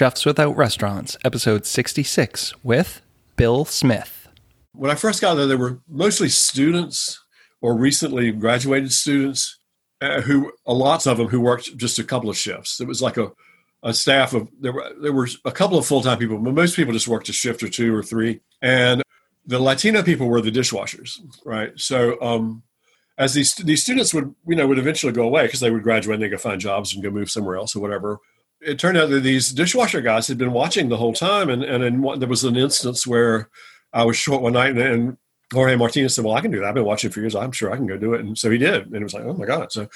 Chefs Without Restaurants, episode 66, with Bill Smith. When I first got there, there were mostly students or recently graduated students uh, who, a lots of them who worked just a couple of shifts. It was like a, a staff of, there were, there were a couple of full time people, but most people just worked a shift or two or three. And the Latino people were the dishwashers, right? So, um, as these these students would you know would eventually go away because they would graduate and they go find jobs and go move somewhere else or whatever it turned out that these dishwasher guys had been watching the whole time, and and in there was an instance where I was short one night, and, and Jorge Martinez said, "Well, I can do that. I've been watching for years. I'm sure I can go do it." And so he did, and it was like, "Oh my god!" So,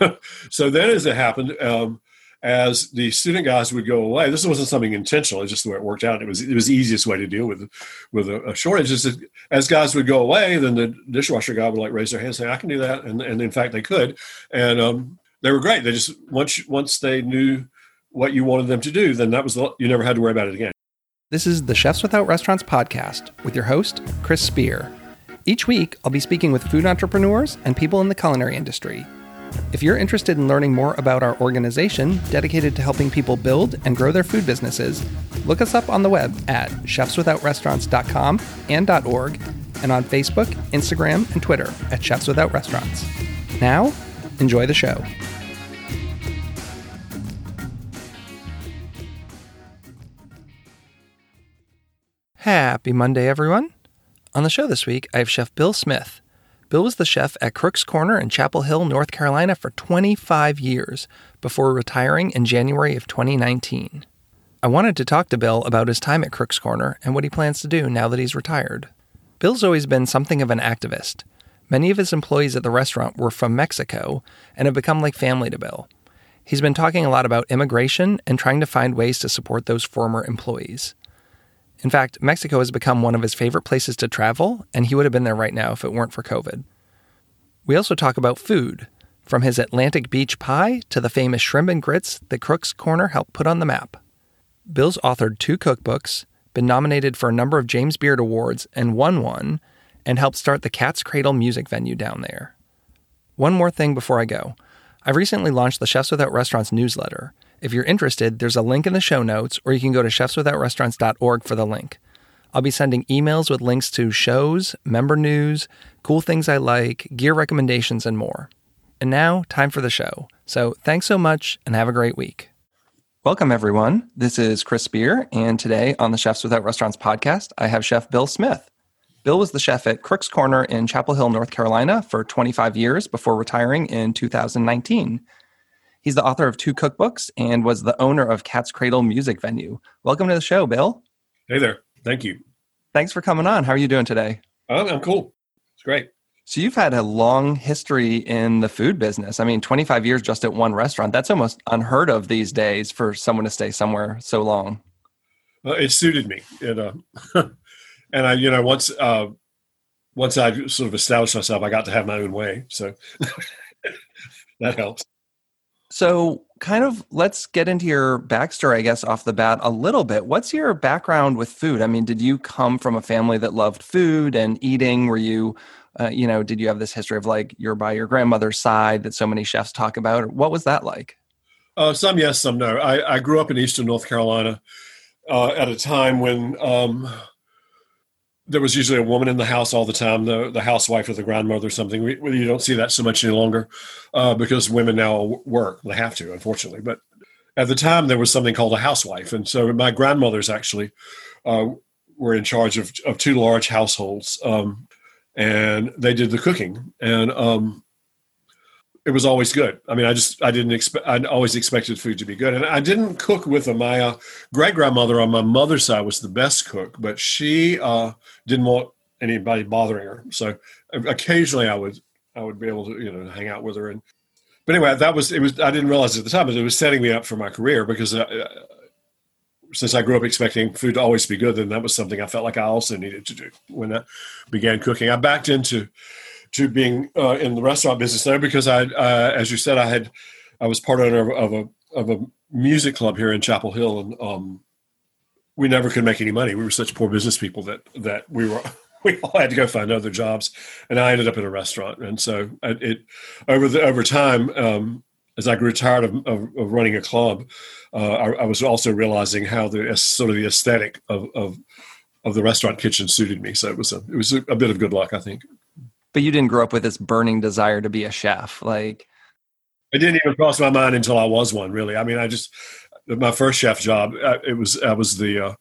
so then as it happened, um, as the student guys would go away, this wasn't something intentional. It's just the way it worked out. It was it was the easiest way to deal with with a, a shortage. Is that as guys would go away, then the dishwasher guy would like raise their hand, and say, "I can do that," and and in fact they could, and um, they were great. They just once once they knew what you wanted them to do, then that was the, you never had to worry about it again. This is the Chefs Without Restaurants podcast with your host, Chris Spear. Each week, I'll be speaking with food entrepreneurs and people in the culinary industry. If you're interested in learning more about our organization dedicated to helping people build and grow their food businesses, look us up on the web at chefswithoutrestaurants.com and .org and on Facebook, Instagram, and Twitter at Chefs Without Restaurants. Now, enjoy the show. Happy Monday, everyone. On the show this week, I have Chef Bill Smith. Bill was the chef at Crook's Corner in Chapel Hill, North Carolina for 25 years before retiring in January of 2019. I wanted to talk to Bill about his time at Crook's Corner and what he plans to do now that he's retired. Bill's always been something of an activist. Many of his employees at the restaurant were from Mexico and have become like family to Bill. He's been talking a lot about immigration and trying to find ways to support those former employees. In fact, Mexico has become one of his favorite places to travel, and he would have been there right now if it weren't for COVID. We also talk about food, from his Atlantic Beach pie to the famous shrimp and grits that Crook's Corner helped put on the map. Bill's authored two cookbooks, been nominated for a number of James Beard Awards and won one, and helped start the Cat's Cradle music venue down there. One more thing before I go. I've recently launched the Chefs Without Restaurants newsletter, if you're interested, there's a link in the show notes, or you can go to chefswithoutrestaurants.org for the link. I'll be sending emails with links to shows, member news, cool things I like, gear recommendations, and more. And now, time for the show. So thanks so much and have a great week. Welcome, everyone. This is Chris Spear, and today on the Chefs Without Restaurants podcast, I have Chef Bill Smith. Bill was the chef at Crook's Corner in Chapel Hill, North Carolina for 25 years before retiring in 2019. He's the author of two cookbooks and was the owner of Cat's Cradle Music Venue. Welcome to the show, Bill. Hey there. Thank you. Thanks for coming on. How are you doing today? I'm, I'm cool. It's great. So you've had a long history in the food business. I mean, 25 years just at one restaurant. That's almost unheard of these days for someone to stay somewhere so long. Uh, it suited me. It, uh, and I, you know, once uh, once I sort of established myself, I got to have my own way. So that helps. So, kind of let's get into your backstory, I guess, off the bat a little bit. What's your background with food? I mean, did you come from a family that loved food and eating? Were you, uh, you know, did you have this history of like you're by your grandmother's side that so many chefs talk about? What was that like? Uh, some yes, some no. I, I, grew up in Eastern North Carolina uh, at a time when um, there was usually a woman in the house all the time, the the housewife or the grandmother or something. We, you don't see that so much any longer uh, because women now work. They have to, unfortunately. But at the time, there was something called a housewife, and so my grandmothers actually uh, were in charge of of two large households, um, and they did the cooking. And um, it was always good. I mean, I just I didn't expect. I always expected food to be good, and I didn't cook with. My uh, great grandmother on my mother's side was the best cook, but she uh, didn't want anybody bothering her. So occasionally, I would I would be able to you know hang out with her. And but anyway, that was it. Was I didn't realize at the time, but it was setting me up for my career because. Uh, since I grew up expecting food to always be good, then that was something I felt like I also needed to do when I began cooking. I backed into to being uh, in the restaurant business there because I, uh, as you said, I had I was part owner of, of a of a music club here in Chapel Hill, and um, we never could make any money. We were such poor business people that that we were we all had to go find other jobs, and I ended up in a restaurant. And so uh, it over the over time, um, as I grew tired of, of, of running a club, uh, I, I, was also realizing how the sort of the aesthetic of, of of the restaurant kitchen suited me. So it was a it was a, a bit of good luck, I think. But you didn't grow up with this burning desire to be a chef, like. It didn't even cross my mind until I was one. Really, I mean, I just my first chef job. Uh, it was I was the uh,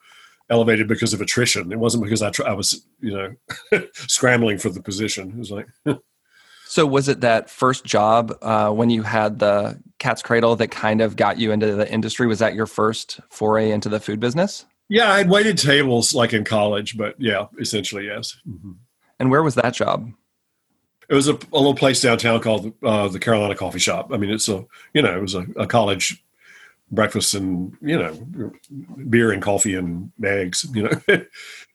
elevated because of attrition. It wasn't because I I was you know scrambling for the position. It was like. so was it that first job uh, when you had the Cat's Cradle that kind of got you into the industry? Was that your first foray into the food business? Yeah, I'd waited tables like in college, but yeah, essentially yes. Mm-hmm. And where was that job? It was a, a little place downtown called uh, the Carolina Coffee Shop. I mean, it's a you know it was a, a college breakfast and you know beer and coffee and eggs. You know.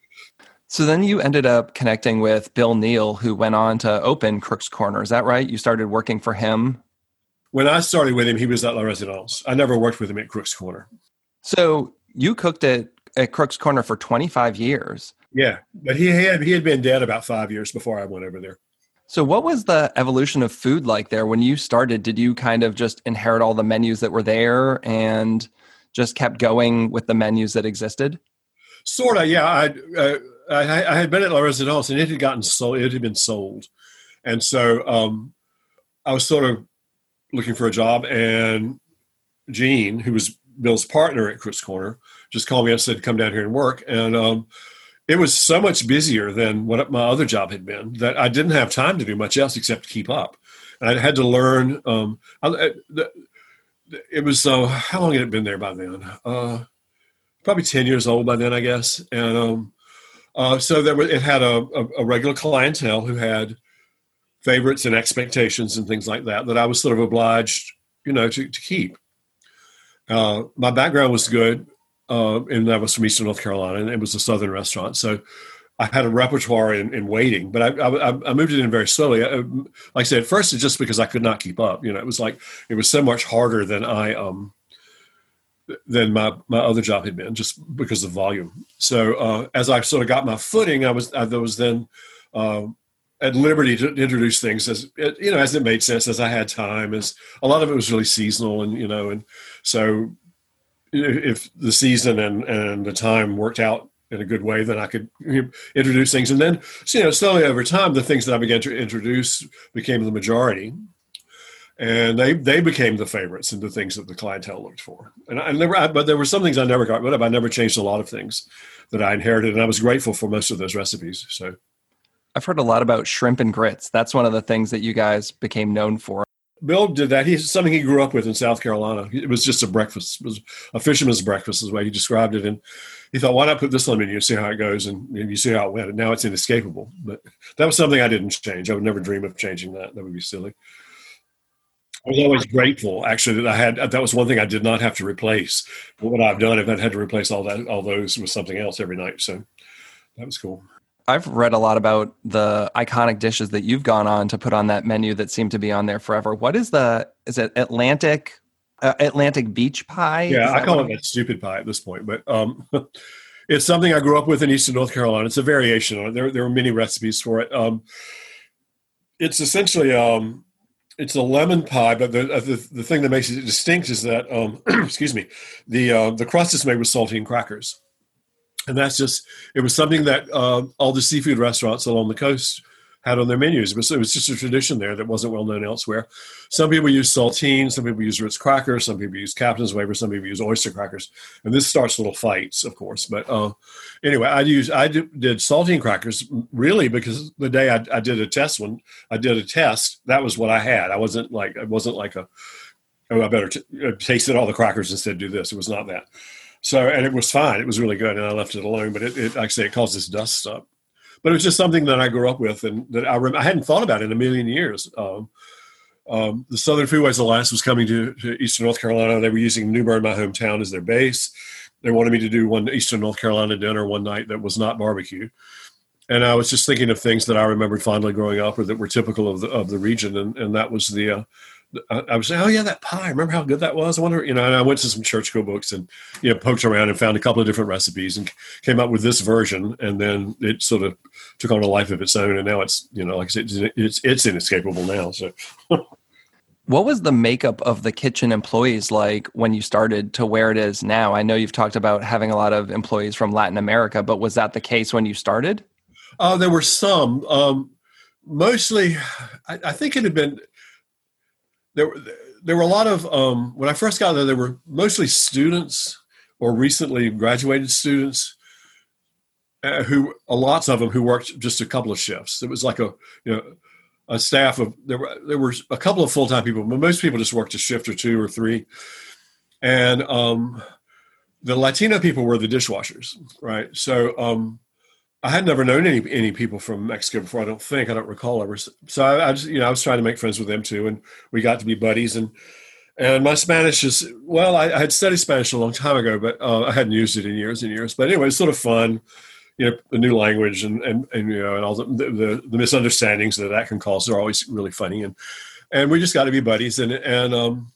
so then you ended up connecting with Bill Neal, who went on to open Crook's Corner. Is that right? You started working for him. When I started with him, he was at La Residence. I never worked with him at Crook's Corner. So you cooked at, at Crook's Corner for 25 years. Yeah, but he had he had been dead about five years before I went over there. So, what was the evolution of food like there when you started? Did you kind of just inherit all the menus that were there and just kept going with the menus that existed? Sort of, yeah. I, uh, I, I had been at La Residence and it had gotten sold. It had been sold, and so um, I was sort of looking for a job. And Gene, who was Bill's partner at Crook's Corner, just called me and said, "Come down here and work." And um, it was so much busier than what my other job had been that I didn't have time to do much else except keep up. And I had to learn. Um, I, it was uh, how long had it been there by then? Uh, probably ten years old by then, I guess. And um, uh, so there it had a, a, a, regular clientele who had favorites and expectations and things like that that I was sort of obliged, you know, to, to keep. Uh, my background was good uh, and that was from Eastern North Carolina, and it was a Southern restaurant. So I had a repertoire in, in waiting, but I, I, I, moved it in very slowly. I, like I said, at first it's just because I could not keep up. You know, it was like it was so much harder than I um than my my other job had been, just because of volume. So uh, as I sort of got my footing, I was I was then. Uh, at liberty to introduce things as you know as it made sense as I had time as a lot of it was really seasonal and you know and so if the season and, and the time worked out in a good way, then I could introduce things. And then, so, you know, slowly over time, the things that I began to introduce became the majority. And they, they became the favorites and the things that the clientele looked for. And I never, I, but there were some things I never got rid of. I never changed a lot of things that I inherited, and I was grateful for most of those recipes. So, I've heard a lot about shrimp and grits. That's one of the things that you guys became known for. Bill did that. He's something he grew up with in South Carolina. It was just a breakfast. It was a fisherman's breakfast, is the way he described it. And he thought, why not put this on the menu and see how it goes? And, you see how it went. And now it's inescapable. But that was something I didn't change. I would never dream of changing that. That would be silly. I was always grateful, actually, that I had. That was one thing I did not have to replace. But what I've done, if I'd had to replace all that, all those with something else every night, so that was cool. I've read a lot about the iconic dishes that you've gone on to put on that menu that seem to be on there forever. What is the is it Atlantic uh, Atlantic beach pie? Yeah, I call it that stupid pie at this point, but um, it's something I grew up with in Eastern North Carolina. It's a variation on it. There there are many recipes for it. Um, it's essentially um, it's a lemon pie, but the, uh, the, the thing that makes it distinct is that um, excuse me, the uh, the crust is made with saltine crackers and that's just it was something that uh, all the seafood restaurants along the coast had on their menus. It was, it was just a tradition there that wasn't well known elsewhere. Some people use saltine, some people use Ritz crackers, some people use Captain's Wafer, some people use oyster crackers, and this starts little fights, of course. But uh, anyway, I used I did, saltine crackers really because the day I, I did a test when I did a test, that was what I had. I wasn't like I wasn't like a oh I better t- uh, tasted all the crackers instead do this. It was not that. So, and it was fine. It was really good, and I left it alone. But it, it say, it caused this dust up. But it was just something that I grew up with, and that I rem- I hadn't thought about in a million years. Um, um, the Southern Foodways Alliance was coming to, to, Eastern North Carolina. They were using New Bern, my hometown, as their base. They wanted me to do one Eastern North Carolina dinner one night that was not barbecue. And I was just thinking of things that I remembered fondly growing up or that were typical of the of the region, and, and that was the uh, I, was saying, oh yeah, that pie. Remember how good that was? I wonder, you know. And I went to some church school books and you know poked around and found a couple of different recipes and came up with this version. And then it sort of took on a life of its own. And now it's you know, like I said, it's it's inescapable now. So. What was the makeup of the kitchen employees like when you started to where it is now? I know you've talked about having a lot of employees from Latin America, but was that the case when you started? Uh, there were some. Um, mostly, I, I, think it had been there. were There were a lot of um, when I first got there. There were mostly students or recently graduated students uh, who, a lots of them who worked just a couple of shifts. It was like a you know a staff of there were there were a couple of full time people, but most people just worked a shift or two or three, and um, the Latino people were the dishwashers, right? So um, I had never known any any people from Mexico before. I don't think I don't recall ever. So I, I just you know I was trying to make friends with them too, and we got to be buddies. And and my Spanish is well, I, I had studied Spanish a long time ago, but uh, I hadn't used it in years and years. But anyway, it's sort of fun you know a new language and and, and you know and all the, the, the misunderstandings that that can cause are always really funny and and we just got to be buddies and and um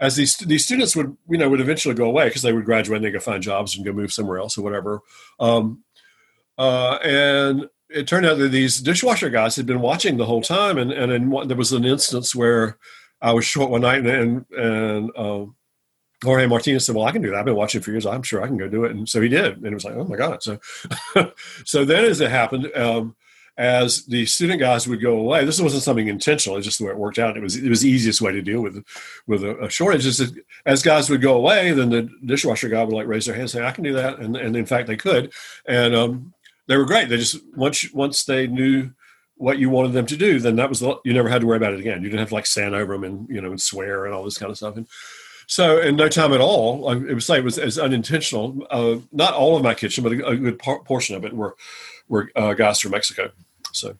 as these these students would you know would eventually go away because they would graduate and they go find jobs and go move somewhere else or whatever um uh and it turned out that these dishwasher guys had been watching the whole time and and in there was an instance where I was short one night and and, and um Jorge Martinez said, "Well, I can do that. I've been watching for years. I'm sure I can go do it." And so he did, and it was like, "Oh my god!" So, so then as it happened, um, as the student guys would go away, this wasn't something intentional. It's just the way it worked out. It was it was the easiest way to deal with with a, a shortage. Is that as guys would go away, then the dishwasher guy would like raise their hand, and say, "I can do that," and and in fact they could, and um, they were great. They just once once they knew what you wanted them to do, then that was the, you never had to worry about it again. You didn't have to like stand over them and you know and swear and all this kind of stuff. And so in no time at all, it was like it was as unintentional. Uh, not all of my kitchen, but a, a good par- portion of it were were uh, guys from Mexico. So,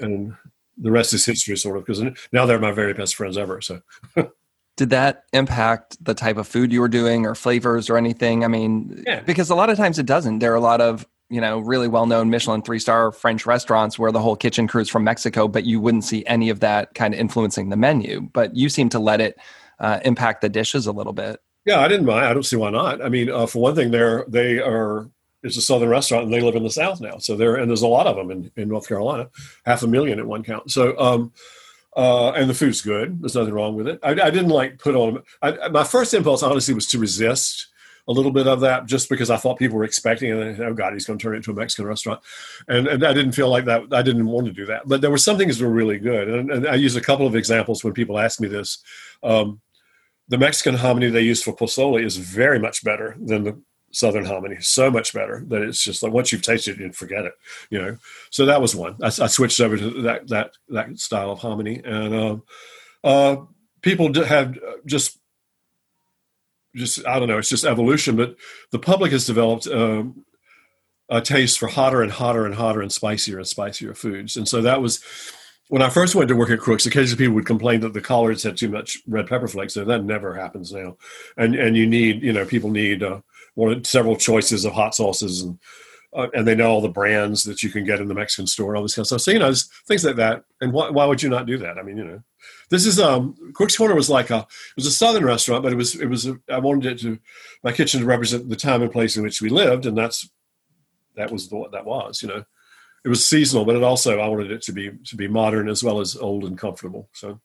and the rest is history, sort of, because now they're my very best friends ever. So. Did that impact the type of food you were doing, or flavors, or anything? I mean, yeah. because a lot of times it doesn't. There are a lot of you know really well-known Michelin three-star French restaurants where the whole kitchen crew is from Mexico, but you wouldn't see any of that kind of influencing the menu. But you seem to let it uh, impact the dishes a little bit. Yeah, I didn't mind. I don't see why not. I mean, uh, for one thing, they're they are it's a southern restaurant and they live in the south now. So there and there's a lot of them in, in North Carolina, half a million at one count. So um, uh, and the food's good. There's nothing wrong with it. I, I didn't like put on. I, my first impulse, honestly, was to resist a little bit of that, just because I thought people were expecting it. oh God, he's going to turn it into a Mexican restaurant, and, and I didn't feel like that. I didn't want to do that. But there were some things that were really good, and, and I use a couple of examples when people ask me this. Um, the Mexican hominy they use for pozole is very much better than the Southern hominy. So much better that it's just like once you've tasted it, you forget it. You know. So that was one. I, I switched over to that that that style of hominy, and um, uh, people have just just I don't know. It's just evolution, but the public has developed. Um, a taste for hotter and hotter and hotter and spicier and spicier foods. And so that was when I first went to work at Crooks, occasionally people would complain that the collards had too much red pepper flakes. So that never happens now. And and you need, you know, people need uh, one several choices of hot sauces and uh, and they know all the brands that you can get in the Mexican store, and all this kind of stuff. So you know, things like that. And why, why would you not do that? I mean, you know, this is um Crook's Corner was like a it was a southern restaurant, but it was it was a, I wanted it to my kitchen to represent the time and place in which we lived, and that's that was what that was. You know it was seasonal, but it also I wanted it to be to be modern as well as old and comfortable. So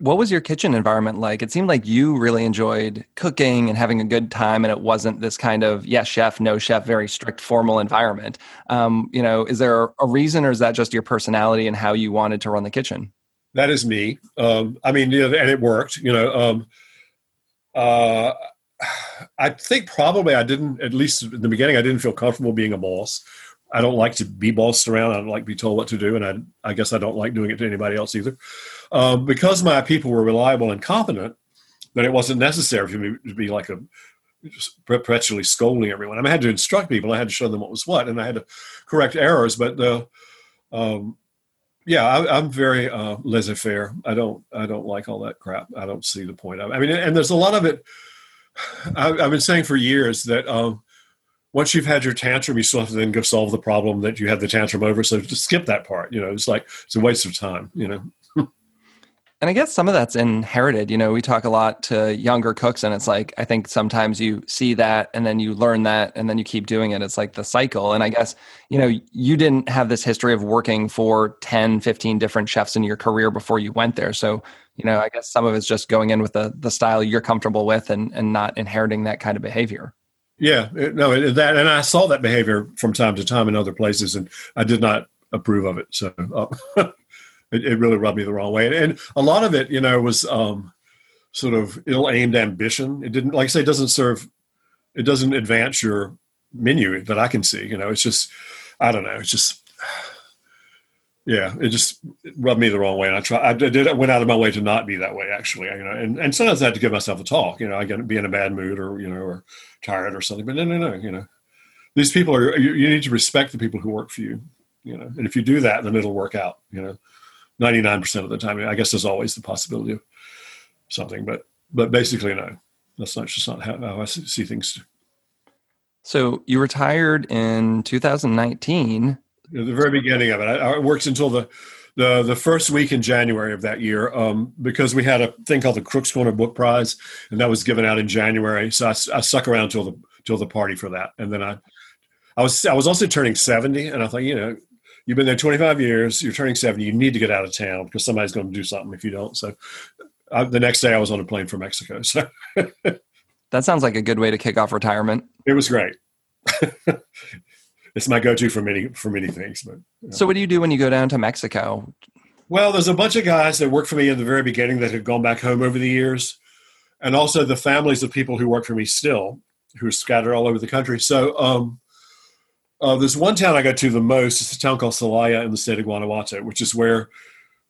what was your kitchen environment like? It seemed like you really enjoyed cooking and having a good time, and it wasn't this kind of yes chef, no chef, very strict formal environment. Um, you know, is there a reason, or is that just your personality and how you wanted to run the kitchen? That is me. Um, I mean, you know, and it worked. You know, um, uh, I think probably I didn't, at least in the beginning, I didn't feel comfortable being a boss. I don't like to be bossed around. I don't like to be told what to do, and I, I guess I don't like doing it to anybody else either. Um, because my people were reliable and competent, then it wasn't necessary for me to be like a perpetually scolding everyone. I, mean, I had to instruct people. I had to show them what was what, and I had to correct errors. But the, um, yeah, I, am very uh, laissez-faire. I don't, I don't like all that crap. I don't see the point. of I mean, and there's a lot of it. I, have been saying for years that. Um, once you've had your tantrum, you still have to then go solve the problem that you had the tantrum over. So just skip that part. You know, it's like it's a waste of time. You know. And I guess some of that's inherited. You know, we talk a lot to younger cooks, and it's like, I think sometimes you see that and then you learn that and then you keep doing it. It's like the cycle. And I guess, you know, you didn't have this history of working for 10, 15 different chefs in your career before you went there. So, you know, I guess some of it's just going in with the, the style you're comfortable with and, and not inheriting that kind of behavior. Yeah, no, that, and I saw that behavior from time to time in other places, and I did not approve of it. So, uh, it, it, really rubbed me the wrong way. And, a lot of it, you know, was um, sort of ill-aimed ambition. It didn't, like I say, it doesn't serve, it doesn't advance your menu that I can see. You know, it's just, I don't know, it's just, yeah, it just rubbed me the wrong way. And I try, I did, I went out of my way to not be that way, actually. You know, and, and sometimes I had to give myself a talk. You know, I get be in a bad mood or you know, or tired or something. But no, no, no. You know, these people are. You, you need to respect the people who work for you. You know, and if you do that, then it'll work out. You know, 99% of the time. I guess there's always the possibility of something, but but basically, no. That's not just not how, how I see things. So you retired in 2019. At the very beginning of it, I, I worked until the, the the first week in January of that year um, because we had a thing called the Crooks Corner Book Prize, and that was given out in January. So I, I stuck around till the till the party for that, and then I I was I was also turning 70, and I thought, you know, you've been there 25 years, you're turning 70, you need to get out of town because somebody's going to do something if you don't. So I, the next day I was on a plane for Mexico. So that sounds like a good way to kick off retirement. It was great. it's my go-to for many, for many things, but. So what do you do when you go down to Mexico? Well, there's a bunch of guys that worked for me in the very beginning that have gone back home over the years. And also the families of people who work for me still, who are scattered all over the country. So, um, uh, there's one town I go to the most. It's a town called Celaya in the state of Guanajuato, which is where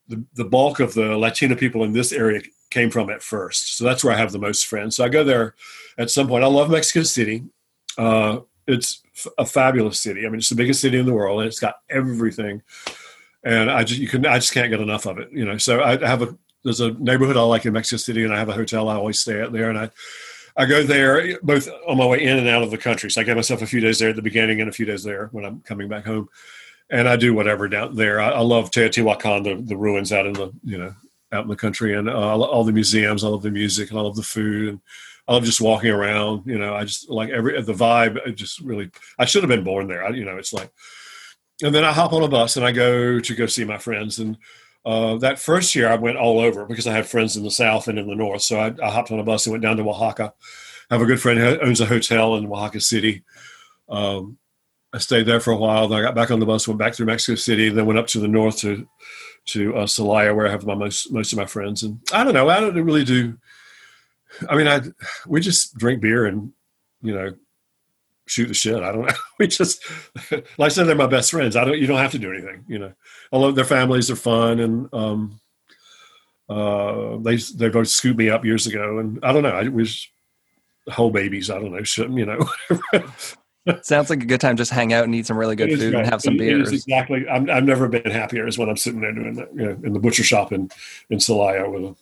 the, the bulk of the Latino people in this area came from at first. So that's where I have the most friends. So I go there at some point. I love Mexico City. Uh, it's f- a fabulous city. I mean, it's the biggest city in the world, and it's got everything. And I just you can I just can't get enough of it. You know. So I have a there's a neighborhood I like in Mexico City, and I have a hotel I always stay at there, and I I go there both on my way in and out of the country. So I get myself a few days there at the beginning and a few days there when I'm coming back home. And I do whatever down there. I, I love Teotihuacan, the, the ruins out in the, you know, out in the country and uh, all the museums. I love the music and I love the food and I love just walking around. You know, I just like every, the vibe. I just really, I should have been born there. I, you know, it's like, and then I hop on a bus and I go to go see my friends. And uh, that first year, I went all over because I had friends in the south and in the north. So I, I, hopped on a bus and went down to Oaxaca. I have a good friend who owns a hotel in Oaxaca City. Um, I stayed there for a while. Then I got back on the bus, went back through Mexico City, then went up to the north to to uh, Celaya, where I have my most most of my friends. And I don't know, I don't really do. I mean, I we just drink beer and you know shoot the shit. I don't know. We just, like I said, they're my best friends. I don't, you don't have to do anything, you know, although their families are fun and, um, uh, they, they both scooped me up years ago and I don't know. I was whole babies. I don't know. Should, you know, Sounds like a good time. Just hang out and eat some really good food right. and have some beers. exactly. i have never been happier as when I'm sitting there doing that, you know, in the butcher shop in, in Celaya with a,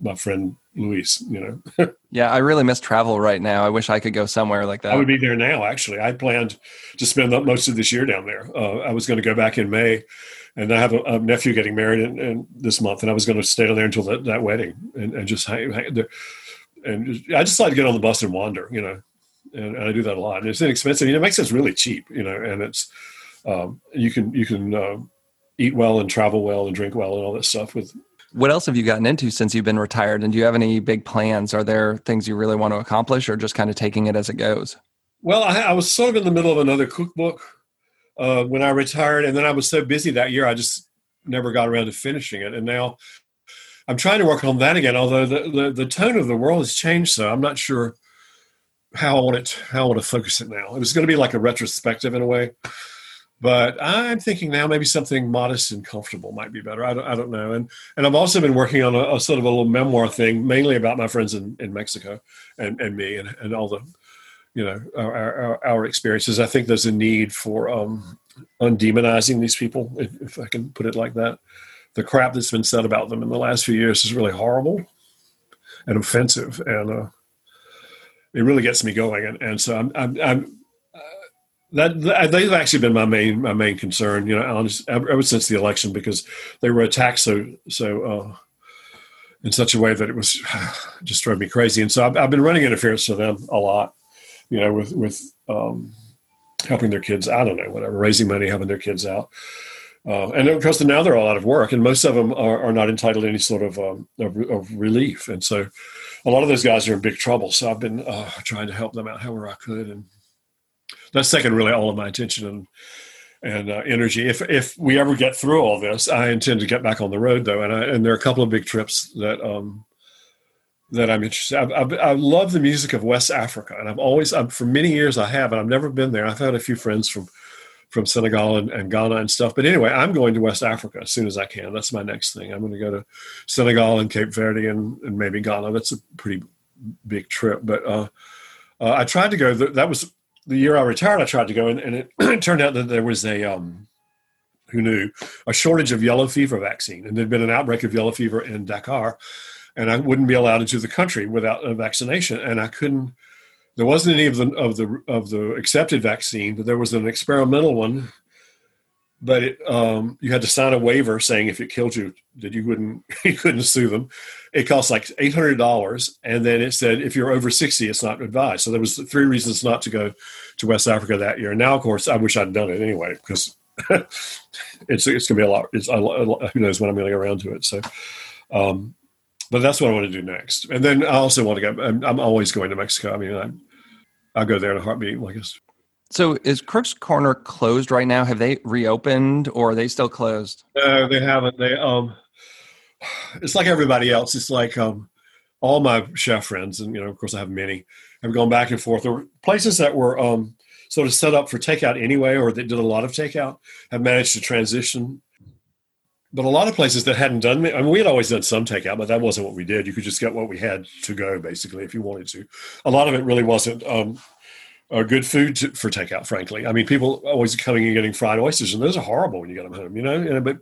my friend Luis, you know. yeah, I really miss travel right now. I wish I could go somewhere like that. I would be there now, actually. I planned to spend most of this year down there. Uh, I was going to go back in May, and I have a, a nephew getting married in, in, this month, and I was going to stay down there until that, that wedding and, and just hang, hang there. And I just like to get on the bus and wander, you know and, and I do that a lot. And it's inexpensive. You know, it makes it really cheap. You know, and it's um, you can you can uh, eat well and travel well and drink well and all that stuff with. What else have you gotten into since you've been retired? And do you have any big plans? Are there things you really want to accomplish, or just kind of taking it as it goes? Well, I, I was sort of in the middle of another cookbook uh, when I retired, and then I was so busy that year, I just never got around to finishing it. And now I'm trying to work on that again. Although the, the, the tone of the world has changed, so I'm not sure how I want it, how I want to focus it now. It was going to be like a retrospective in a way, but I'm thinking now maybe something modest and comfortable might be better. I don't, I don't know. And and I've also been working on a, a sort of a little memoir thing, mainly about my friends in, in Mexico and, and me and, and all the, you know, our, our, our experiences. I think there's a need for um, undemonizing these people, if, if I can put it like that. The crap that's been said about them in the last few years is really horrible and offensive, and uh, it really gets me going. And, and so I'm, I'm, I'm that, that, they've actually been my main my main concern. You know, honest, ever, since the election because they were attacked so so in such a way that it was just drove me crazy. And so I've, I've been running interference for them a lot, you know, with with um, helping their kids. I don't know, whatever, raising money, helping their kids out. Uh, and course, now they're all out of work, and most of them are, are not entitled to any sort of, um, of, of, relief. And so, a lot of those guys are in big trouble. So I've been uh, trying to help them out however I could, and that's taken really all of my attention and and uh, energy. If if we ever get through all this, I intend to get back on the road though, and I, and there are a couple of big trips that um, that I'm interested. I, I, I, love the music of West Africa, and I've always, I'm, for many years, I have, and I've never been there. I've had a few friends from from Senegal and, and, Ghana and stuff. But anyway, I'm going to West Africa as soon as I can. That's my next thing. I'm going to go to Senegal and Cape Verde and, and maybe Ghana. That's a pretty big trip. But uh, uh, I tried to go. That was the year I retired. I tried to go, and, and it, it, turned out that there was a um, who knew a shortage of yellow fever vaccine, and there'd been an outbreak of yellow fever in Dakar and I wouldn't be allowed into the country without a vaccination. And I couldn't. There wasn't any of the of the of the accepted vaccine, but there was an experimental one. But it, um, you had to sign a waiver saying if it killed you, that you wouldn't you couldn't sue them. It cost like eight hundred dollars, and then it said if you're over sixty, it's not advised. So there was three reasons not to go to West Africa that year. And now, of course, I wish I'd done it anyway because it's it's gonna be a lot. It's a lot, who knows when I'm going to get around to it. So, um, but that's what I want to do next. And then I also want to go. I'm, I'm always going to Mexico. I mean, I, I'll go there in a heartbeat. I guess. So is Crook's Corner closed right now? Have they reopened or are they still closed? No, they haven't. They um, it's like everybody else. It's like um, all my chef friends, and you know, of course, I have many, have gone back and forth. There were places that were um, sort of set up for takeout anyway, or that did a lot of takeout, have managed to transition but a lot of places that hadn't done I mean, we had always done some takeout, but that wasn't what we did. You could just get what we had to go, basically, if you wanted to. A lot of it really wasn't um, good food to, for takeout, frankly. I mean, people always coming and getting fried oysters, and those are horrible when you get them home, you know. And, but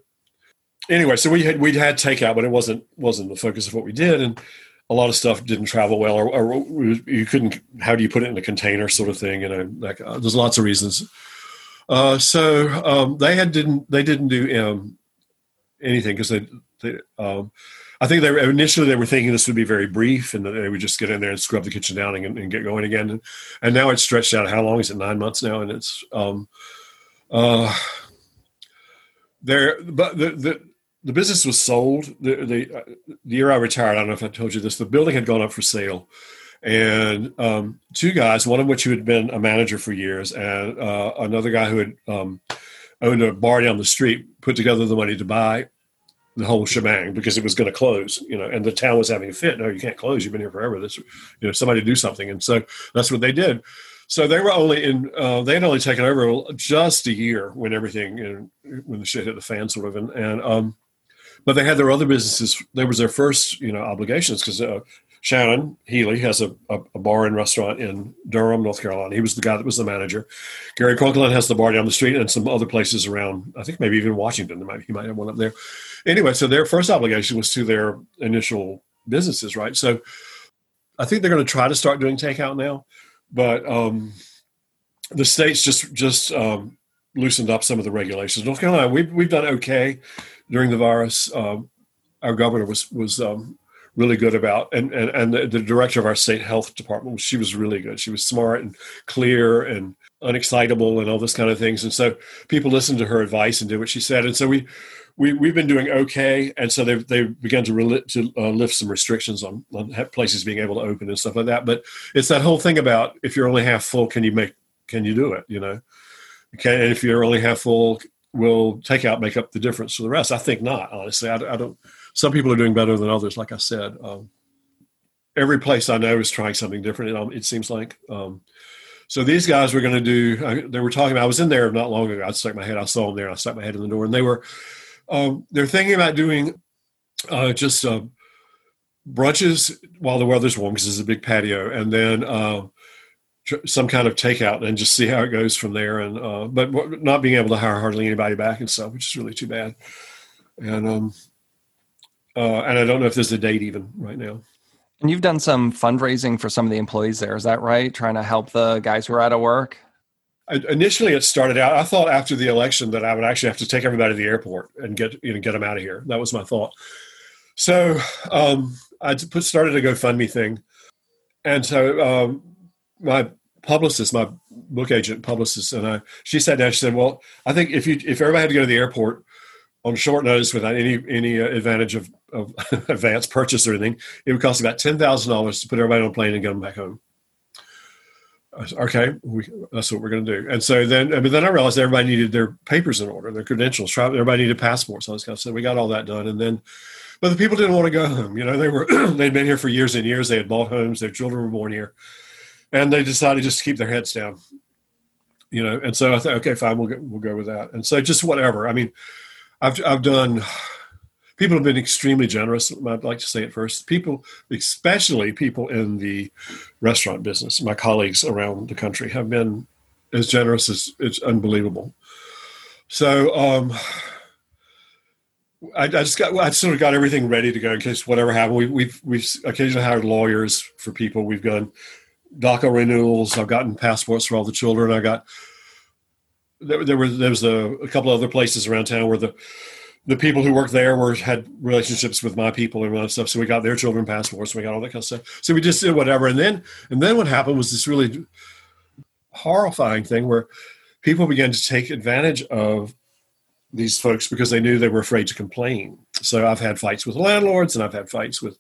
anyway, so we had we'd had takeout, but it wasn't wasn't the focus of what we did, and a lot of stuff didn't travel well, or, or you couldn't. How do you put it in a container, sort of thing? Know, like uh, there's lots of reasons. Uh, so um, they had didn't they didn't do um, anything because they, they um, I think they were, initially they were thinking this would be very brief and they would just get in there and scrub the kitchen down and, and get going again. And, and, now it's stretched out. How long is it? Nine months now, and it's um, uh, there. But the, the the business was sold. The, the, uh, the year I retired, I don't know if I told you this. The building had gone up for sale, and um, two guys, one of which who had been a manager for years, and uh, another guy who had um, owned a bar down the street, put together the money to buy the whole shebang because it was going to close, you know, and the town was having a fit. No, you can't close. You've been here forever. This, you know, somebody do something. And so that's what they did. So they were only in, uh, they had only taken over just a year when everything, you know, when the shit hit the fan sort of. And, and um, but they had their other businesses. There was their first, you know, obligations because uh, Shannon Healy has a, a, a, bar and restaurant in Durham, North Carolina. He was the guy that was the manager. Gary Crunkleton has the bar down the street and some other places around. I think maybe even Washington. Might, he might have one up there. Anyway, so their first obligation was to their initial businesses, right? So I think they're going to try to start doing takeout now, but um, the states just just um, loosened up some of the regulations. North Carolina, we've we've done okay during the virus. Um, our governor was was um, really good about and and, and the, the, director of our state health department she was really good. She was smart and clear and unexcitable and all this kind of things. And so people listened to her advice and did what she said. And so we we, we've been doing okay. And so they've, they've begun to, to uh, lift some restrictions on, on places being able to open and stuff like that. But it's that whole thing about if you're only half full can you make can you do it you know okay and if you're only half full will takeout make up the difference for the rest i think not honestly i, I don't some people are doing better than others. Like I said, um, every place I know is trying something different. It, it seems like. Um, so these guys were going to do. I, they were talking. About, I was in there not long ago. I stuck my head. I saw them there. I stuck my head in the door, and they were. Um, they're thinking about doing uh, just uh, brunches while the weather's warm because there's a big patio, and then uh, some kind of takeout, and just see how it goes from there. And uh, but not being able to hire hardly anybody back and stuff, which is really too bad. And um, uh, and I don't know if there's a date even right now. And you've done some fundraising for some of the employees there. Is that right? Trying to help the guys who are out of work. I, initially, it started out. I thought after the election that I would actually have to take everybody to the airport and get you know get them out of here. That was my thought. So um, I put started a GoFundMe thing, and so um, my publicist, my book agent publicist, and I, she sat down. She said, "Well, I think if you if everybody had to go to the airport on short notice without any any uh, advantage of, of advance purchase or anything, it would cost about ten thousand dollars to put everybody on a plane and get them back home." Said, okay, we, that's what we're going to do. And so then, but then I realized everybody needed their papers in order, their credentials. Everybody needed passports. I was kind of said, we got all that done. And then, but the people didn't want to go home. You know, they were they'd been here for years and years. They had bought homes. Their children were born here, and they decided just to keep their heads down. You know, and so I thought, okay, fine, we'll go, we'll go with that. And so just whatever. I mean, I've I've done people have been extremely generous. I'd like to say it first. People, especially people in the restaurant business, my colleagues around the country have been as generous as it's unbelievable. So um, I, I, just got I sort of got everything ready to go in case whatever happened. We, we've we've occasionally hired lawyers for people. We've done DACA renewals. I've gotten passports for all the children. I got there, there was there was a, a couple other places around town where the the people who worked there were had relationships with my people and all that stuff. So we got their children passports. We got all that kind of stuff. So we just did whatever. And then and then what happened was this really horrifying thing where people began to take advantage of these folks because they knew they were afraid to complain. So I've had fights with landlords and I've had fights with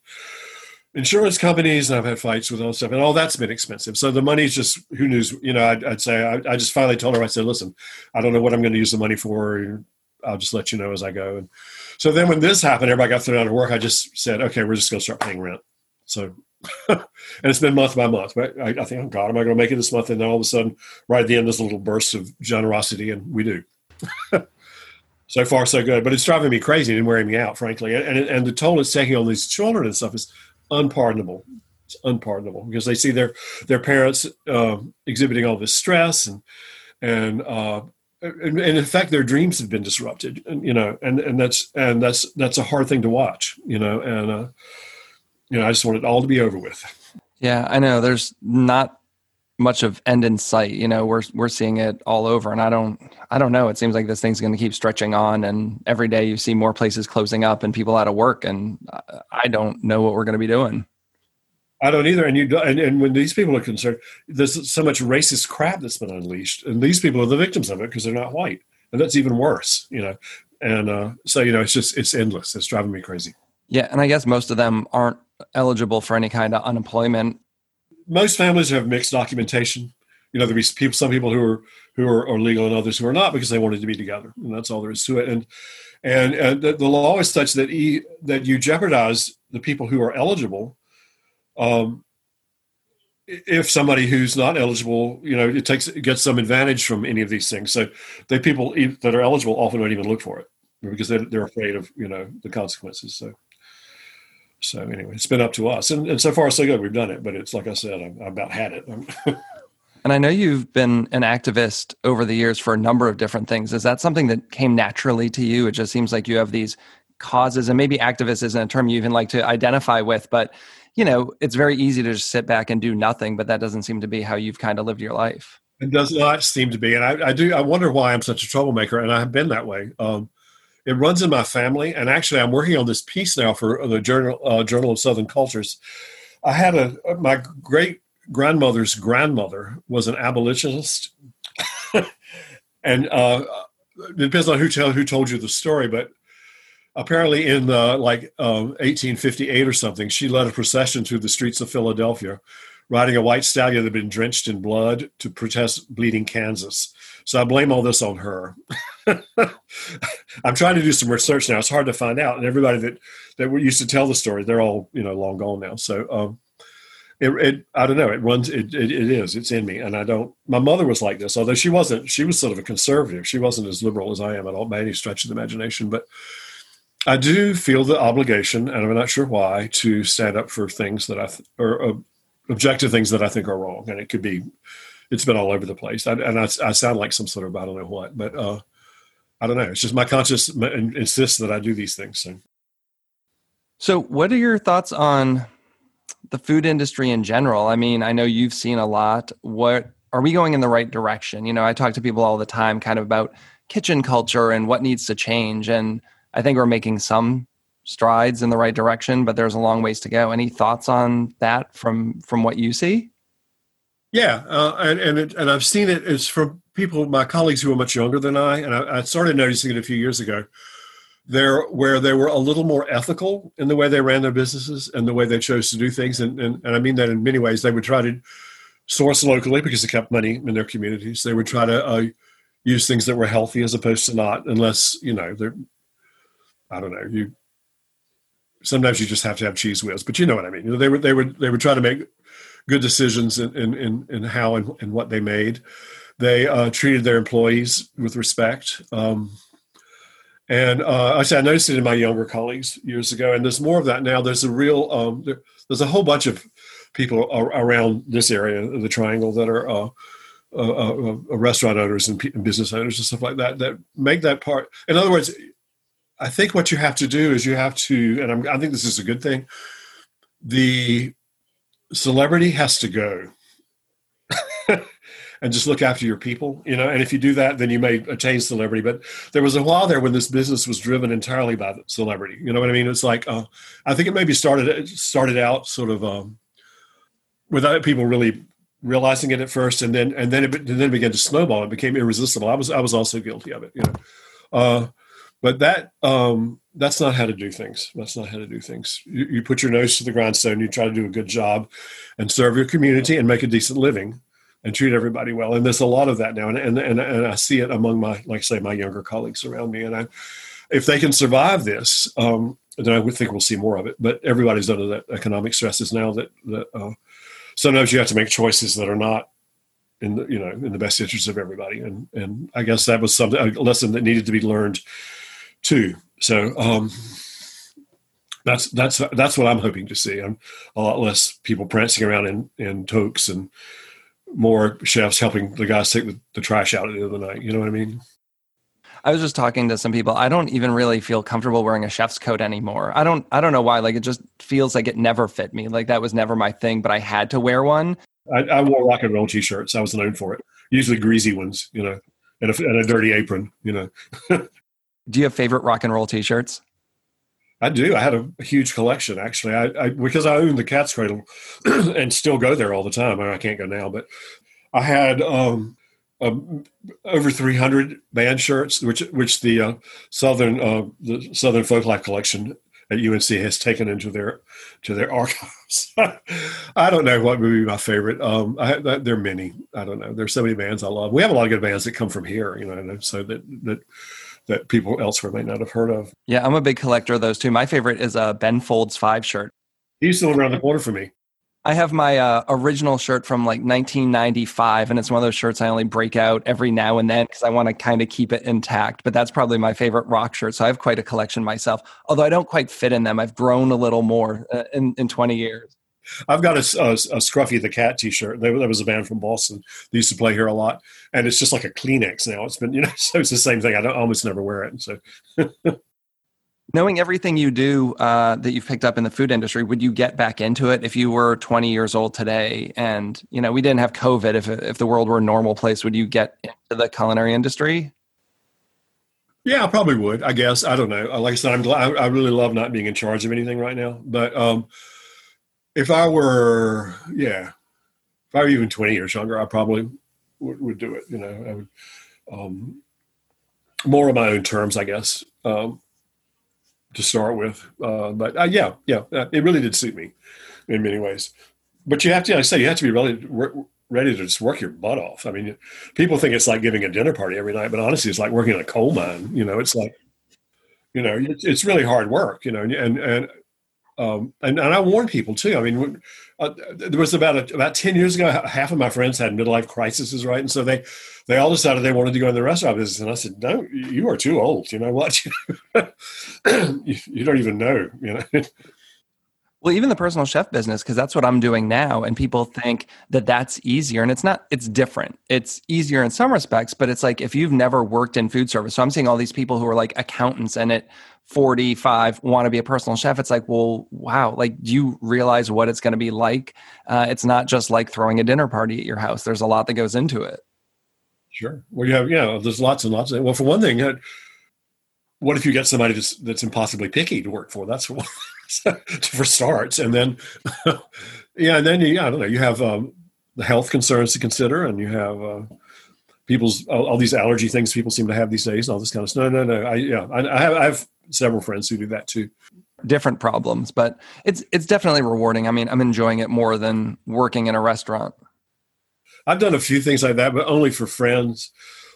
insurance companies and I've had fights with all stuff and all that's been expensive. So the money's just who knows, you know, I'd, I'd say, I, I, just finally told her, I said, listen, I don't know what I'm going to use the money for. I'll just let you know as I go. And so then when this happened, everybody got thrown out of work. I just said, okay, we're just going to start paying rent. So, and it's been month by month. But I, I think, oh God, am I going to make it this month? And then all of a sudden, right at the end, there's a little burst of generosity, and we do. so far, so good. But it's driving me crazy and wearing me out, frankly. And and the toll it's taking on these children and stuff is unpardonable. It's unpardonable because they see their their parents uh, exhibiting all this stress and and uh, and in fact their dreams have been disrupted and you know and and that's and that's that's a hard thing to watch you know and uh you know i just want it all to be over with yeah i know there's not much of end in sight you know we're we're seeing it all over and i don't i don't know it seems like this thing's going to keep stretching on and every day you see more places closing up and people out of work and i don't know what we're going to be doing I don't either. And you and, and when these people are concerned, there's so much racist crap that's been unleashed, and these people are the victims of it because they're not white, and that's even worse, you know. And uh, so you know, it's just it's endless. It's driving me crazy. Yeah, and I guess most of them aren't eligible for any kind of unemployment. Most families have mixed documentation. You know, there be people, some people who are who are, are, legal, and others who are not because they wanted to be together, and that's all there is to it. And and, and the, the law is such that e, that you jeopardize the people who are eligible um, if somebody who's not eligible, you know, it takes gets some advantage from any of these things. So the people that are eligible often don't even look for it because they're, they're afraid of you know the consequences. So so anyway, it's been up to us, and, and so far so good. We've done it, but it's like I said, I, I about had it. and I know you've been an activist over the years for a number of different things. Is that something that came naturally to you? It just seems like you have these causes, and maybe activist isn't a term you even like to identify with, but you know, it's very easy to just sit back and do nothing, but that doesn't seem to be how you've kind of lived your life. It does not seem to be. And I, I do, I wonder why I'm such a troublemaker. And I have been that way. Um, it runs in my family. And actually, I'm working on this piece now for the Journal, uh, Journal of Southern Cultures. I had a, my great grandmother's grandmother was an abolitionist. and uh, it depends on who, tell, who told you the story, but apparently in like 1858 or something, she led a procession through the streets of Philadelphia, riding a white stallion that had been drenched in blood to protest bleeding Kansas. So I blame all this on her. I'm trying to do some research now. It's hard to find out, and everybody that that used to tell the story, they're all you know long gone now. So um, it, it, I don't know. It runs. It, it, it is. It's in me, and I don't. My mother was like this, although she wasn't. She was sort of a conservative. She wasn't as liberal as I am at all by any stretch of the imagination. But I do feel the obligation, and I'm not sure why, to stand up for things that I th- or uh, objective things that I think are wrong. And it could be, it's been all over the place. I, and I, I, sound like some sort of I don't know what, but uh, I don't know. It's just my conscience insists that I do these things. So. so, what are your thoughts on the food industry in general? I mean, I know you've seen a lot. What are we going in the right direction? You know, I talk to people all the time, kind of about kitchen culture and what needs to change and I think we're making some strides in the right direction, but there's a long ways to go. Any thoughts on that from from what you see? Yeah, uh, and and, it, and I've seen it. it is from people, my colleagues who are much younger than I, and I, I started noticing it a few years ago. There, where they were a little more ethical in the way they ran their businesses and the way they chose to do things, and and, and I mean that in many ways. They would try to source locally because they kept money in their communities. They would try to uh, use things that were healthy as opposed to not, unless you know they're. I don't know you. Sometimes you just have to have Cheez Whiz, but you know what I mean. You know, they would they would they would try to make good decisions in in in, in how and, and what they made. They uh, treated their employees with respect. Um, and uh, I said I noticed it in my younger colleagues years ago, and there's more of that now. There's a real um, there, there's a whole bunch of people around this area the triangle that are uh, uh, uh, uh restaurant owners and, and, business owners and stuff like that that make that part. In other words, I think what you have to do is you have to, and I'm, I think this is a good thing. The celebrity has to go. and just look after your people, you know. And if you do that, then you may attain celebrity. But there was a while there when this business was driven entirely by celebrity. You know what I mean? It's like uh, I think it maybe started started out sort of um, without people really realizing it at first, and then and then it and then it began to snowball. It became irresistible. I was I was also guilty of it, you know. Uh, but that um, that's not how to do things. That's not how to do things. You, you, put your nose to the grindstone. You try to do a good job, and serve your community and make a decent living, and treat everybody well. And there's a lot of that now, and and and, and I see it among my like say my younger colleagues around me. And I, if they can survive this, um, then I would think we'll see more of it. But everybody's under that economic stresses now that that uh, sometimes you have to make choices that are not in the you know in the best interest of everybody. And and I guess that was something a lesson that needed to be learned too. So um, that's that's that's what I'm hoping to see. I'm a lot less people prancing around in in toques and more chefs helping the guys take the, the trash out at the end of the night. You know what I mean? I was just talking to some people. I don't even really feel comfortable wearing a chef's coat anymore. I don't I don't know why. Like it just feels like it never fit me. Like that was never my thing, but I had to wear one. I, I wore rock and roll t-shirts. I was known for it. Usually greasy ones, you know, and a, and a dirty apron, you know. Do you have favorite rock and roll t-shirts? I do. I had a, huge collection actually. I, I, because I own the Cat's Cradle and still go there all the time. I, can't go now, but I had um, um, over 300 band shirts, which which the uh, Southern uh, the Southern Folklife collection at UNC has taken into their to their archives. I don't know what would be my favorite. Um, I, there are many. I don't know. There's so many bands I love. We have a lot of good bands that come from here, you know, so that that that people elsewhere may not have heard of. Yeah, I'm a big collector of those too. My favorite is a Ben Folds Five shirt. He's still around the corner for me. I have my uh, original shirt from like 1995, and it's one of those shirts I only break out every now and then because I want to kind of keep it intact. But that's probably my favorite rock shirt. So I have quite a collection myself, although I don't quite fit in them. I've grown a little more uh, in, in 20 years. I've got a, a, a, Scruffy the Cat T-shirt. There, there was a band from Boston. They used to play here a lot, and it's just like a Kleenex now. It's been, you know, so it's the same thing. I don't I almost never wear it. So knowing everything you do uh, that you've picked up in the food industry would you get back into it if you were 20 years old today and you know we didn't have covid if, if the world were a normal place would you get into the culinary industry yeah i probably would i guess i don't know like i said i'm glad i really love not being in charge of anything right now but um, if i were yeah if i were even 20 years younger i probably would, would do it you know i would um, more on my own terms i guess um, to start with. Uh, but uh, yeah, yeah, uh, it really did suit me in many ways. But you have to, I say, you have to be ready, ready to just work your butt off. I mean, people think it's like giving a dinner party every night, but honestly, it's like working in a coal mine. You know, it's like, you know, it's, it's really hard work. You know, and and um, and, and I warn people too. I mean, uh, there was about a, about ten years ago, half of my friends had midlife crises, right? And so they they all decided they wanted to go in the restaurant business, and I said, "No, you are too old. You know what? you, you don't even know. You know." Well, even the personal chef business, because that's what I'm doing now. And people think that that's easier. And it's not, it's different. It's easier in some respects, but it's like if you've never worked in food service. So I'm seeing all these people who are like accountants and at 45 want to be a personal chef. It's like, well, wow. Like, do you realize what it's going to be like? Uh, it's not just like throwing a dinner party at your house, there's a lot that goes into it. Sure. Well, you have, yeah, there's lots and lots of, well, for one thing, what if you get somebody that's, that's impossibly picky to work for? That's for, for starts, and then yeah, and then you, I don't know, you have um, the health concerns to consider, and you have uh, people's all, all, these allergy things people seem to have these days, and all this kind of stuff. No, no, no. I yeah, I, I have I have several friends who do that too. Different problems, but it's it's definitely rewarding. I mean, I'm enjoying it more than working in a restaurant. I've done a few things like that, but only for friends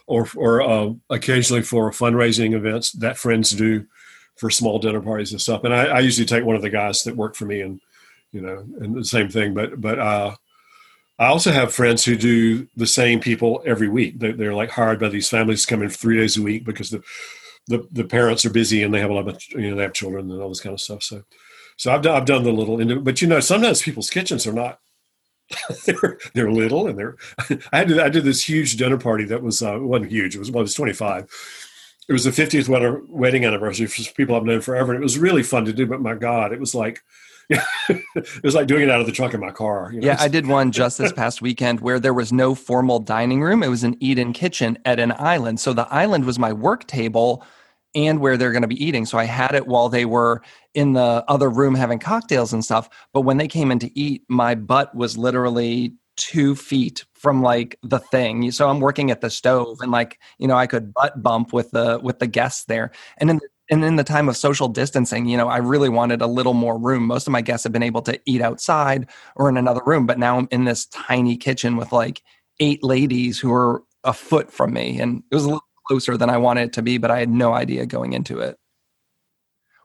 or or uh, occasionally for fundraising events that friends do for small dinner parties and stuff. And I, I, usually take one of the guys that work for me, and you know, and the same thing. But but uh, I also have friends who do the same people every week. They're, they're like hired by these families to come in three days a week because the, the the parents are busy and they have a lot of you know they have children and all this kind of stuff. So so I've done, I've done the little, but you know, sometimes people's kitchens are not they're they're little and they're I had to, I did this huge dinner party that was uh, wasn't huge it was well it was 25 it was the 50th wedding anniversary for people I've known forever and it was really fun to do but my god it was like it was like doing it out of the trunk of my car you know? yeah I did one just this past weekend where there was no formal dining room it was an eat-in kitchen at an island so the island was my work table and where they're going to be eating. So I had it while they were in the other room having cocktails and stuff. But when they came in to eat, my butt was literally two feet from like the thing. So I'm working at the stove and like, you know, I could butt bump with the with the guests there. And in and in the time of social distancing, you know, I really wanted a little more room. Most of my guests have been able to eat outside or in another room, but now I'm in this tiny kitchen with like eight ladies who are a foot from me. And it was a little closer than I wanted it to be, but I had no idea going into it.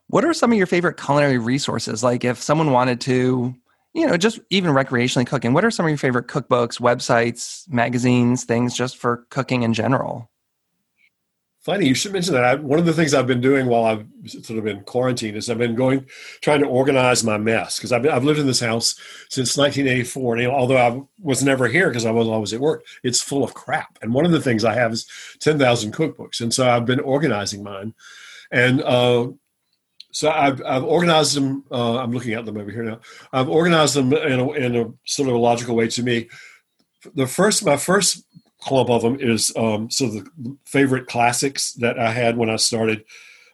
What are some of your favorite culinary resources? Like if someone wanted to, you know, just even recreationally cooking, what are some of your favorite cookbooks, websites, magazines, things just for cooking in general? Funny, you should mention that. I, one of the things I've been doing while I've sort of been quarantined is I've been going, trying to organize my mess because I've, I've lived in this house since 1984. And although I was never here because I was always at work, it's full of crap. And one of the things I have is 10,000 cookbooks. And so I've been organizing mine. And uh, so I've, I've organized them. Uh, I'm looking at them over here now. I've organized them in a, in a sort of a logical way to me. The first, my first clump of them is um, of the favorite classics that I had when I started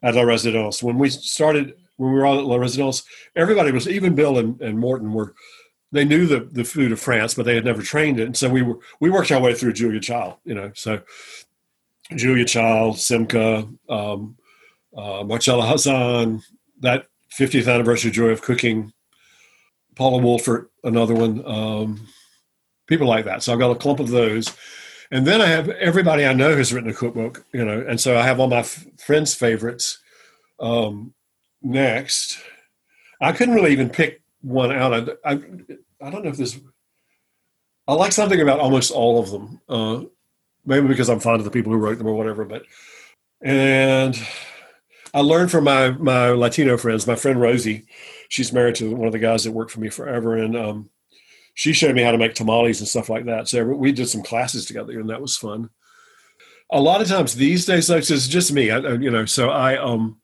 at La Residence. When we started, when we were all at La Residence, everybody was, even Bill and, and Moreton were, they knew the, the food of France, but they had never trained it. And so we were, we worked our way through Julia Child, you know, so Julia Child, Simca, um, uh, Marcella that 50th anniversary Joy of Cooking, Paula Wolfert, another one, um, people like that. So I've got a clump of those. And then I have everybody I know has written a cookbook, you know, and so I have all my f- friends' favorites. Um, next, I couldn't really even pick one out. I, I, I don't know if this. I like something about almost all of them. Uh, maybe because I'm fond of the people who wrote them or whatever. But and I learned from my my Latino friends. My friend Rosie, she's married to one of the guys that worked for me forever, and um, she showed me how to make tamales and stuff like that. So we did some classes together, and that was fun. A lot of times these days, like it's just me, I, you know. So I um,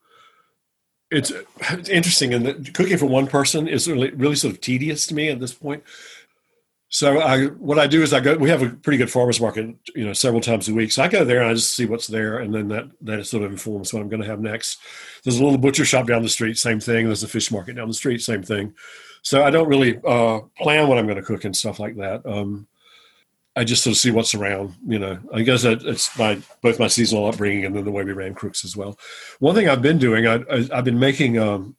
it's, it's interesting, and cooking for one person is really really sort of tedious to me at this point. So I what I do is I go. We have a pretty good farmers market, you know, several times a week. So I go there and I just see what's there, and then that that sort of informs what I'm going to have next. There's a little butcher shop down the street, same thing. There's a fish market down the street, same thing. So I don't really uh, plan what I'm going to cook and stuff like that. Um, I just sort of see what's around. You know, I guess it's my both my seasonal upbringing and then the way we ran Crook's as well. One thing I've been doing, I, have been making. Um,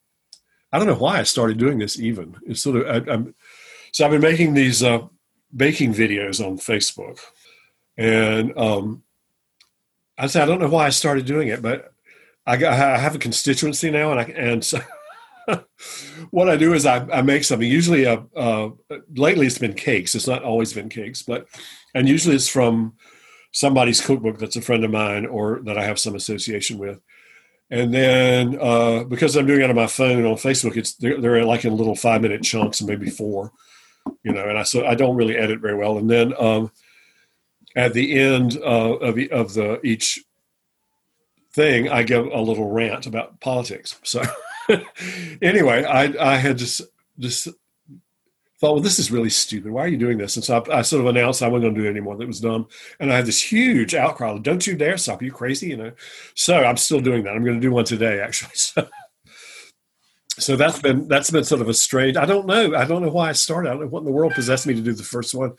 I don't know why I started doing this. Even it's sort of I, am so I've been making these uh, baking videos on Facebook, and um, I say I don't know why I started doing it, but I, got, I have a constituency now, and I and so what I do is I, I make something. Usually, uh, uh, lately it's been cakes. It's not always been cakes, but and usually it's from somebody's cookbook that's a friend of mine or that I have some association with. And then uh, because I'm doing it on my phone on Facebook, it's they're, they're like in little five minute chunks maybe four, you know. And I so I don't really edit very well. And then um, at the end uh, of of the each thing, I give a little rant about politics. So. anyway, I I had just just thought, well, this is really stupid. Why are you doing this? And so I, I sort of announced I wasn't going to do it anymore. That was dumb. And I had this huge outcry. Don't you dare stop. Are you crazy? You know. So I'm still doing that. I'm going to do one today, actually. So, so that's been that's been sort of a strange. I don't know. I don't know why I started. I don't know what in the world possessed me to do the first one.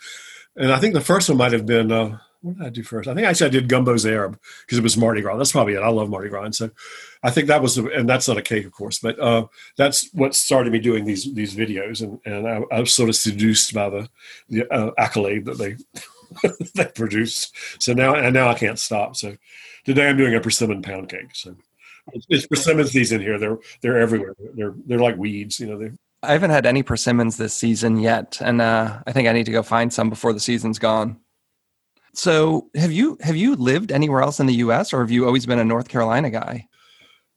And I think the first one might have been. Uh, what did I do first? I think actually I did Gumbo z'herbes because it was Mardi Gras. That's probably it. I love Mardi Gras, and so I think that was, and that's not a cake, of course, but uh, that's what started me doing these these videos, and and I, I was sort of seduced by the the uh, accolade that they they produced. So now and now I can't stop. So today I'm doing a persimmon pound cake. So it's, it's persimmon season here. They're they're everywhere. They're they're like weeds. You know. They, I haven't had any persimmons this season yet, and uh, I think I need to go find some before the season's gone. So, have you have you lived anywhere else in the U.S. or have you always been a North Carolina guy?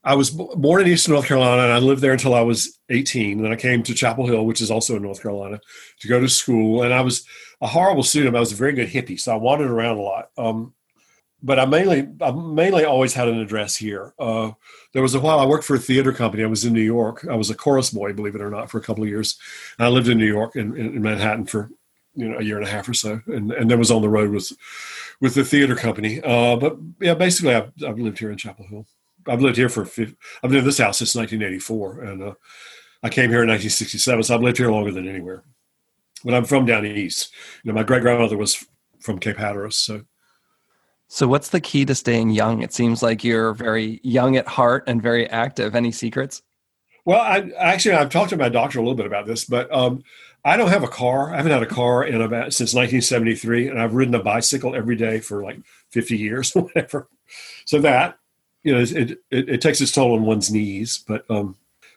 I was born in Eastern North Carolina, and I lived there until I was 18. Then I came to Chapel Hill, which is also in North Carolina, to go to school. And I was a horrible student. I was a very good hippie, so I wandered around a lot. Um, but I mainly, I mainly always had an address here. Uh, there was a while I worked for a theater company. I was in New York. I was a chorus boy, believe it or not, for a couple of years. And I lived in New York in, in Manhattan for you know a year and a half or so, and and then was on the road with with the theater company. Uh, but yeah, basically, I've, I've lived here in Chapel Hill. I've lived here for I've been in this house since 1984, and uh, I came here in 1967, so I've lived here longer than anywhere. But I'm from down east. You know, my great grandmother was from Cape Hatteras, so. So, what's the key to staying young? It seems like you're very young at heart and very active. Any secrets? Well, I actually I've talked to my doctor a little bit about this, but um, I don't have a car. I haven't had a car in about since 1973, and I've ridden a bicycle every day for like 50 years, or whatever. So that you know, it, it, it takes its toll on one's knees. But um,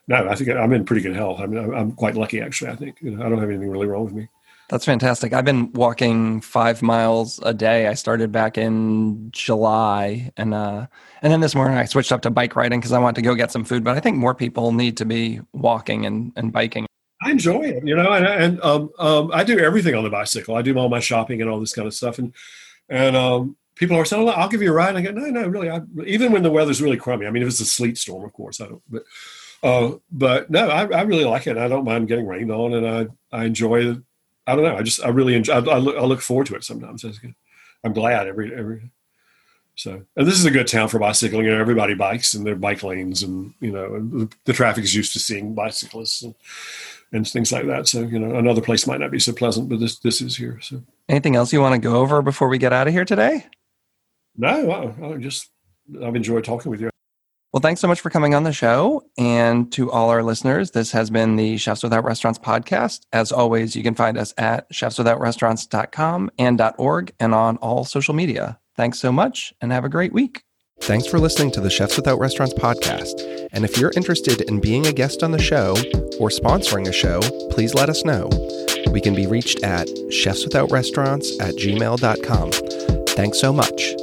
no, I think I'm in pretty good health. I mean, I'm quite lucky actually. I think you know, I don't have anything really wrong with me. That's fantastic. I've been walking five miles a day. I started back in July, and uh, and then this morning I switched up to bike riding because I want to go get some food. But I think more people need to be walking and, and biking. I enjoy it, you know, and, and um, um, I do everything on the bicycle. I do all my shopping and all this kind of stuff, and and um, people are saying, "I'll give you a ride." I go, "No, no, really." I, even when the weather's really crummy. I mean, if it's a sleet storm, of course, I don't. But uh, but no, I, I really like it. I don't mind getting rained on, and I I enjoy it. I don't know. I just I really enjoy. I, I, look, I look forward to it sometimes. I'm glad every every. So, and this is a good town for bicycling. You know, everybody bikes, and there are bike lanes, and you know, the traffic is used to seeing bicyclists and, and things like that. So, you know, another place might not be so pleasant, but this this is here. So, anything else you want to go over before we get out of here today? No, I, I just I've enjoyed talking with you. Well, thanks so much for coming on the show. And to all our listeners, this has been the Chefs Without Restaurants podcast. As always, you can find us at chefswithoutrestaurants.com and .org and on all social media. Thanks so much and have a great week. Thanks for listening to the Chefs Without Restaurants podcast. And if you're interested in being a guest on the show or sponsoring a show, please let us know. We can be reached at chefswithoutrestaurants at gmail.com. Thanks so much.